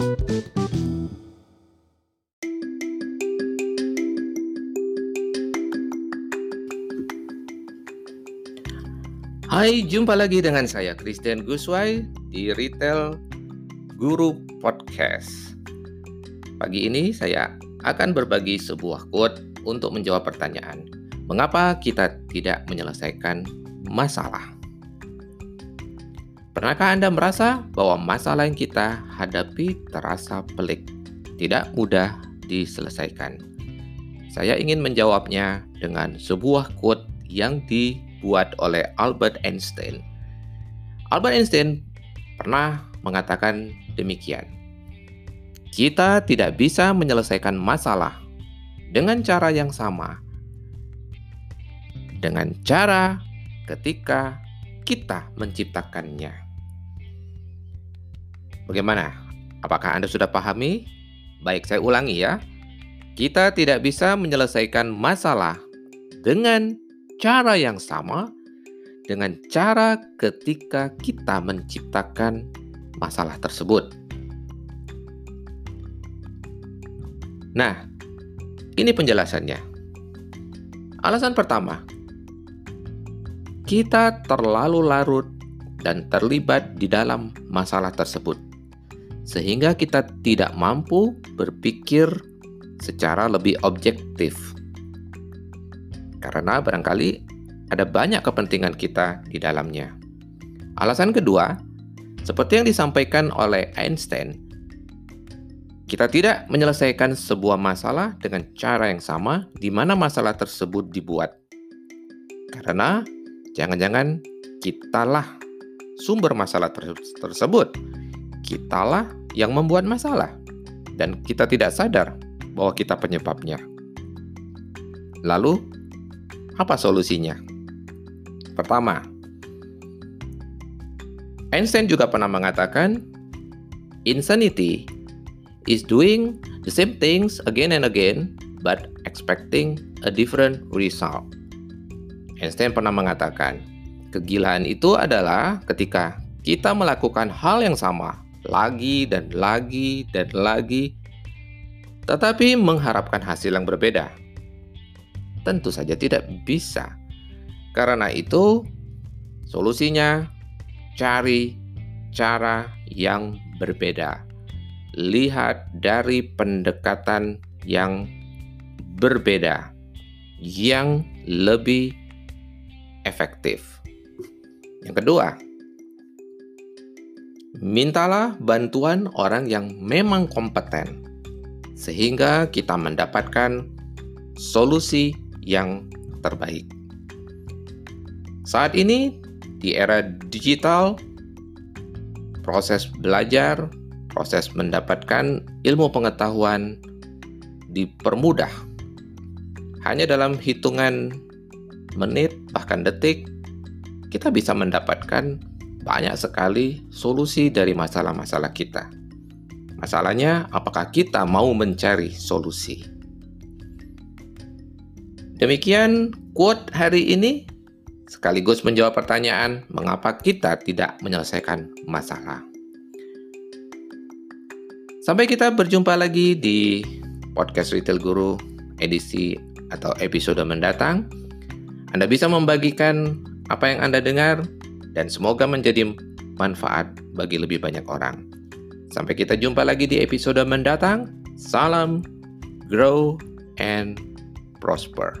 Hai, jumpa lagi dengan saya Christian Guswai di Retail Guru Podcast. Pagi ini saya akan berbagi sebuah quote untuk menjawab pertanyaan, mengapa kita tidak menyelesaikan masalah? Pernahkah Anda merasa bahwa masalah yang kita hadapi terasa pelik, tidak mudah diselesaikan? Saya ingin menjawabnya dengan sebuah quote yang di dibuat oleh Albert Einstein. Albert Einstein pernah mengatakan demikian. Kita tidak bisa menyelesaikan masalah dengan cara yang sama. Dengan cara ketika kita menciptakannya. Bagaimana? Apakah Anda sudah pahami? Baik, saya ulangi ya. Kita tidak bisa menyelesaikan masalah dengan cara yang sama dengan cara ketika kita menciptakan masalah tersebut. Nah, ini penjelasannya. Alasan pertama, kita terlalu larut dan terlibat di dalam masalah tersebut, sehingga kita tidak mampu berpikir secara lebih objektif karena barangkali ada banyak kepentingan kita di dalamnya. Alasan kedua, seperti yang disampaikan oleh Einstein, kita tidak menyelesaikan sebuah masalah dengan cara yang sama di mana masalah tersebut dibuat. Karena jangan-jangan kitalah sumber masalah tersebut. Kitalah yang membuat masalah dan kita tidak sadar bahwa kita penyebabnya. Lalu, apa solusinya? Pertama, Einstein juga pernah mengatakan, insanity is doing the same things again and again but expecting a different result. Einstein pernah mengatakan, kegilaan itu adalah ketika kita melakukan hal yang sama lagi dan lagi dan lagi, tetapi mengharapkan hasil yang berbeda. Tentu saja tidak bisa. Karena itu, solusinya cari cara yang berbeda. Lihat dari pendekatan yang berbeda, yang lebih efektif. Yang kedua, mintalah bantuan orang yang memang kompeten, sehingga kita mendapatkan solusi yang terbaik. Saat ini, di era digital, proses belajar, proses mendapatkan ilmu pengetahuan dipermudah. Hanya dalam hitungan menit, bahkan detik, kita bisa mendapatkan banyak sekali solusi dari masalah-masalah kita. Masalahnya, apakah kita mau mencari solusi? Demikian quote hari ini sekaligus menjawab pertanyaan mengapa kita tidak menyelesaikan masalah. Sampai kita berjumpa lagi di podcast Retail Guru edisi atau episode mendatang. Anda bisa membagikan apa yang Anda dengar dan semoga menjadi manfaat bagi lebih banyak orang. Sampai kita jumpa lagi di episode mendatang. Salam, grow, and prosper.